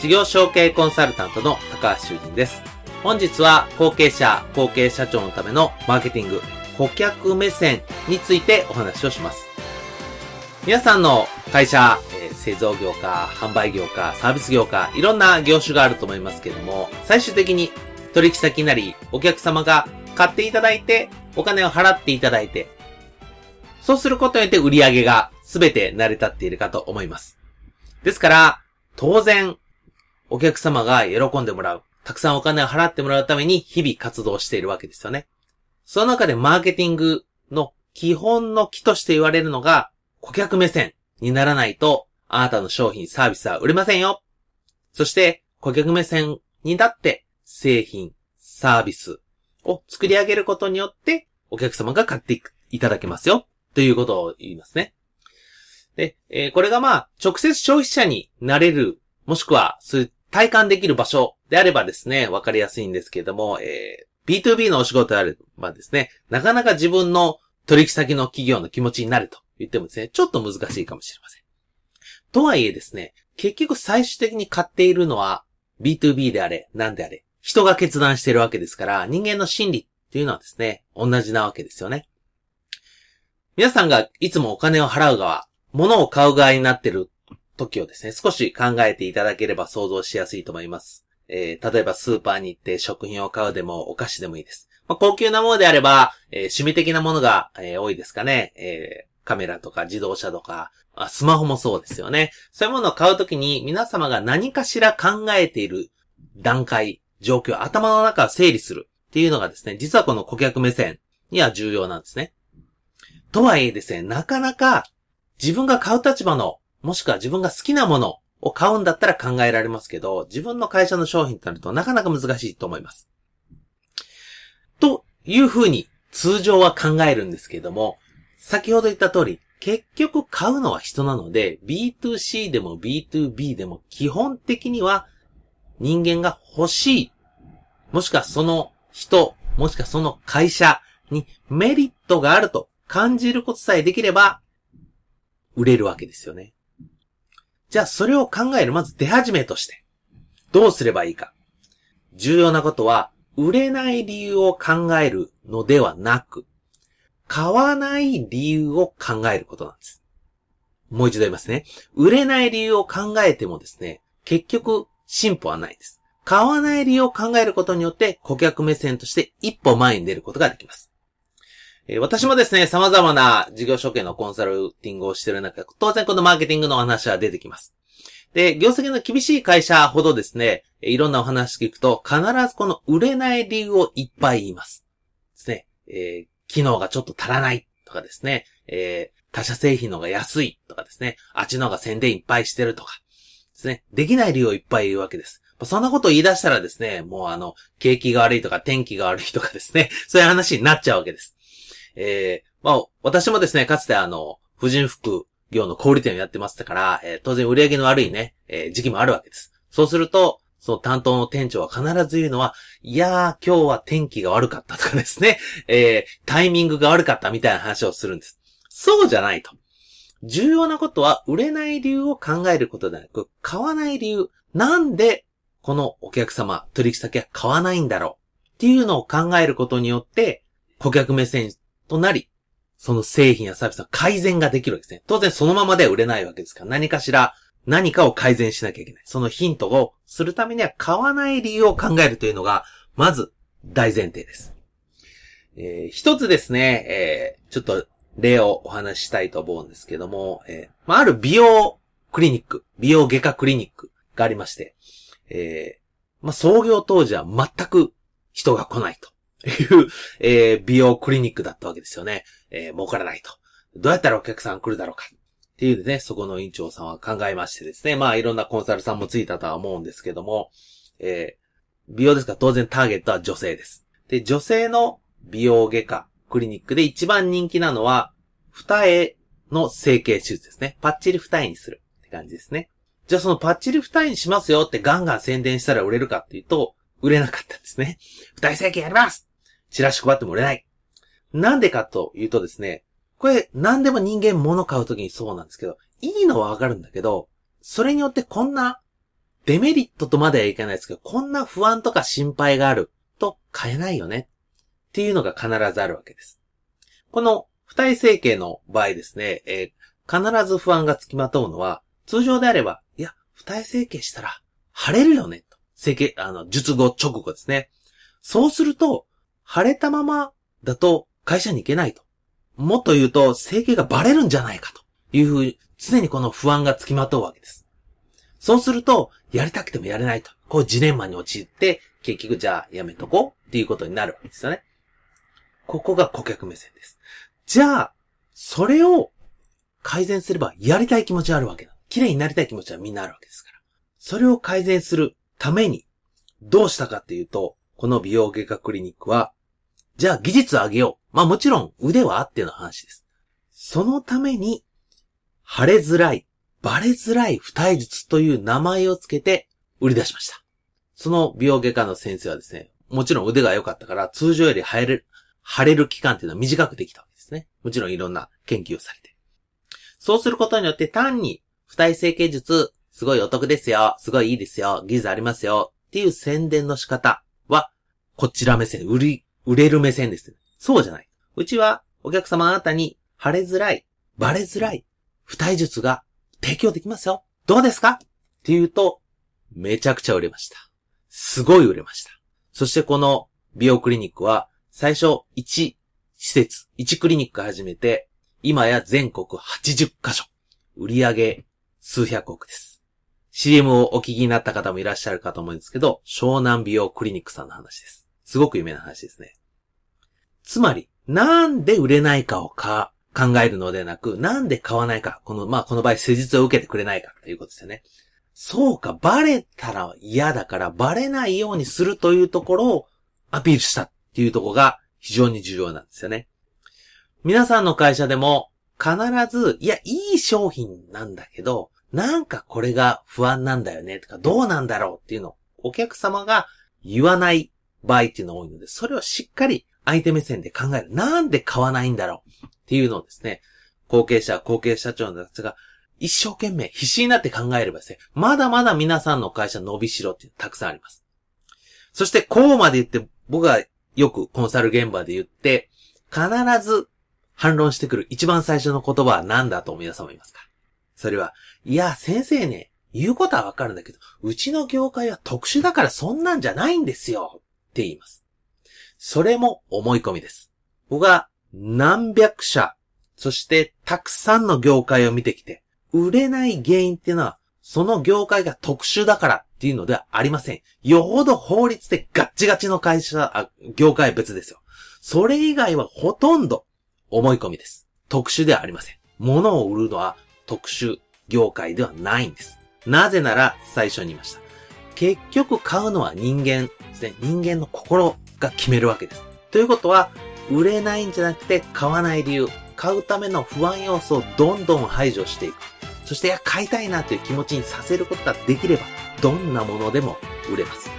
事業承継コンサルタントの高橋修人です。本日は後継者、後継社長のためのマーケティング、顧客目線についてお話をします。皆さんの会社、えー、製造業か、販売業か、サービス業か、いろんな業種があると思いますけれども、最終的に取引先なり、お客様が買っていただいて、お金を払っていただいて、そうすることによって売り上げが全て成り立っているかと思います。ですから、当然、お客様が喜んでもらう。たくさんお金を払ってもらうために日々活動しているわけですよね。その中でマーケティングの基本の木として言われるのが顧客目線にならないとあなたの商品、サービスは売れませんよ。そして顧客目線になって製品、サービスを作り上げることによってお客様が買っていただけますよ。ということを言いますね。で、えー、これがまあ、直接消費者になれる、もしくは、そういう体感できる場所であればですね、わかりやすいんですけれども、えー、B2B のお仕事であればですね、なかなか自分の取引先の企業の気持ちになると言ってもですね、ちょっと難しいかもしれません。とはいえですね、結局最終的に買っているのは B2B であれ、なんであれ、人が決断してるわけですから、人間の心理っていうのはですね、同じなわけですよね。皆さんがいつもお金を払う側、物を買う側になってる時をですね、少し考えていただければ想像しやすいと思います。えー、例えばスーパーに行って食品を買うでもお菓子でもいいです。まあ、高級なものであれば、えー、趣味的なものが、えー、多いですかね。えー、カメラとか自動車とか、スマホもそうですよね。そういうものを買うときに皆様が何かしら考えている段階、状況、頭の中を整理するっていうのがですね、実はこの顧客目線には重要なんですね。とはいえですね、なかなか自分が買う立場のもしくは自分が好きなものを買うんだったら考えられますけど、自分の会社の商品となるとなかなか難しいと思います。というふうに通常は考えるんですけども、先ほど言った通り、結局買うのは人なので、B2C でも B2B でも基本的には人間が欲しい、もしくはその人、もしくはその会社にメリットがあると感じることさえできれば、売れるわけですよね。じゃあそれを考える、まず出始めとして、どうすればいいか。重要なことは、売れない理由を考えるのではなく、買わない理由を考えることなんです。もう一度言いますね。売れない理由を考えてもですね、結局進歩はないです。買わない理由を考えることによって顧客目線として一歩前に出ることができます。え私もですね、様々な事業承継のコンサルティングをしている中、当然このマーケティングのお話は出てきます。で、業績の厳しい会社ほどですね、いろんなお話聞くと、必ずこの売れない理由をいっぱい言います。ですね、えー、機能がちょっと足らないとかですね、えー、他社製品の方が安いとかですね、あっちの方が宣伝いっぱいしてるとか、ですね、できない理由をいっぱい言うわけです。そんなことを言い出したらですね、もうあの、景気が悪いとか天気が悪いとかですね、そういう話になっちゃうわけです。えー、まあ、私もですね、かつてあの、婦人服業の小売店をやってましたから、えー、当然売り上げの悪いね、えー、時期もあるわけです。そうすると、その担当の店長は必ず言うのは、いやー、今日は天気が悪かったとかですね、えー、タイミングが悪かったみたいな話をするんです。そうじゃないと。重要なことは、売れない理由を考えることではなく、買わない理由。なんで、このお客様、取引先は買わないんだろう。っていうのを考えることによって、顧客目線となり、その製品やサービスの改善ができるわけですね。当然そのままでは売れないわけですから、何かしら何かを改善しなきゃいけない。そのヒントをするためには買わない理由を考えるというのが、まず大前提です。えー、一つですね、えー、ちょっと例をお話ししたいと思うんですけども、えー、まあ、ある美容クリニック、美容外科クリニックがありまして、えー、まあ、創業当時は全く人が来ないという、えー、美容クリニックだったわけですよね。えー、儲からないと。どうやったらお客さん来るだろうか。っていうね、そこの院長さんは考えましてですね。まあ、いろんなコンサルさんもついたとは思うんですけども、えー、美容ですから当然ターゲットは女性です。で、女性の美容外科、クリニックで一番人気なのは、二重の整形手術ですね。パッチリ二重にするって感じですね。じゃあそのパッチリ二重にしますよってガンガン宣伝したら売れるかっていうと、売れなかったんですね。二重整形やりますチラシ配っても売れない。なんでかというとですね、これ何でも人間物買うときにそうなんですけど、いいのはわかるんだけど、それによってこんなデメリットとまではいかないですけど、こんな不安とか心配があると買えないよね。っていうのが必ずあるわけです。この二重整形の場合ですね、えー、必ず不安がつきまとうのは、通常であれば、いや、二重整形したら、腫れるよね、と。整形、あの、術後直後ですね。そうすると、腫れたままだと会社に行けないと。もっと言うと、整形がバレるんじゃないかというふうに、常にこの不安がつきまとうわけです。そうすると、やりたくてもやれないと。こうジレンマに陥って、結局じゃあやめとこうっていうことになるわけですよね。ここが顧客目線です。じゃあ、それを改善すればやりたい気持ちはあるわけだ。綺麗になりたい気持ちはみんなあるわけですから。それを改善するために、どうしたかっていうと、この美容外科クリニックは、じゃあ技術を上げよう。まあもちろん腕はあっての話です。そのために、腫れづらい、バレづらい二重術という名前をつけて売り出しました。その美容外科の先生はですね、もちろん腕が良かったから通常より腫れる、腫れる期間っていうのは短くできたわけですね。もちろんいろんな研究をされて。そうすることによって単に二重整形術、すごいお得ですよ、すごいいいですよ、技術ありますよっていう宣伝の仕方は、こちら目線、売り、売れる目線です。そうじゃない。うちはお客様あなたに腫れづらい、バレづらい、二重術が提供できますよ。どうですか？って言うと、めちゃくちゃ売れました。すごい売れました。そしてこの美容クリニックは、最初1施設、1クリニック始めて、今や全国80カ所。売上数百億です。CM をお聞きになった方もいらっしゃるかと思うんですけど、湘南美容クリニックさんの話です。すごく有名な話ですね。つまり、なんで売れないかをか考えるのではなく、なんで買わないか、この、まあ、この場合施術を受けてくれないかということですよね。そうか、バレたら嫌だから、バレないようにするというところをアピールしたっていうところが非常に重要なんですよね。皆さんの会社でも必ず、いや、いい商品なんだけど、なんかこれが不安なんだよねとか、どうなんだろうっていうのをお客様が言わない場合っていうのが多いので、それをしっかり相手目線で考える。なんで買わないんだろうっていうのをですね、後継者、後継社長の人たちが一生懸命必死になって考えればですね、まだまだ皆さんの会社伸びしろってたくさんあります。そしてこうまで言って、僕がよくコンサル現場で言って、必ず反論してくる一番最初の言葉は何だと皆様いますか？それは、いや、先生ね、言うことはわかるんだけど、うちの業界は特殊だからそんなんじゃないんですよって言います。それも思い込みです。僕は何百社、そしてたくさんの業界を見てきて、売れない原因っていうのは、その業界が特殊だからっていうのではありません。よほど法律でガッチガチの会社、あ業界別ですよ。それ以外はほとんど思い込みです。特殊ではありません。物を売るのは特殊業界ではないんです。なぜなら最初に言いました。結局買うのは人間ですね。人間の心が決めるわけです。ということは、売れないんじゃなくて買わない理由、買うための不安要素をどんどん排除していく。そして、買いたいなという気持ちにさせることができれば、どんなものでも売れます。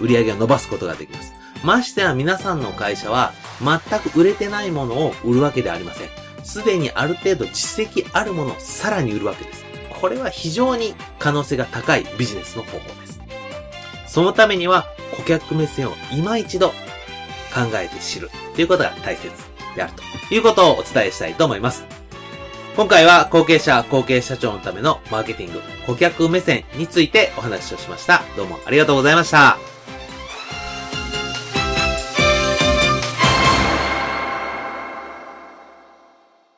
売り上げを伸ばすことができます。ましてや皆さんの会社は全く売れてないものを売るわけではありません。すでにある程度実績あるものをさらに売るわけです。これは非常に可能性が高いビジネスの方法です。そのためには顧客目線を今一度考えて知るということが大切であるということをお伝えしたいと思います。今回は後継者、後継社長のためのマーケティング、顧客目線についてお話をしました。どうもありがとうございました。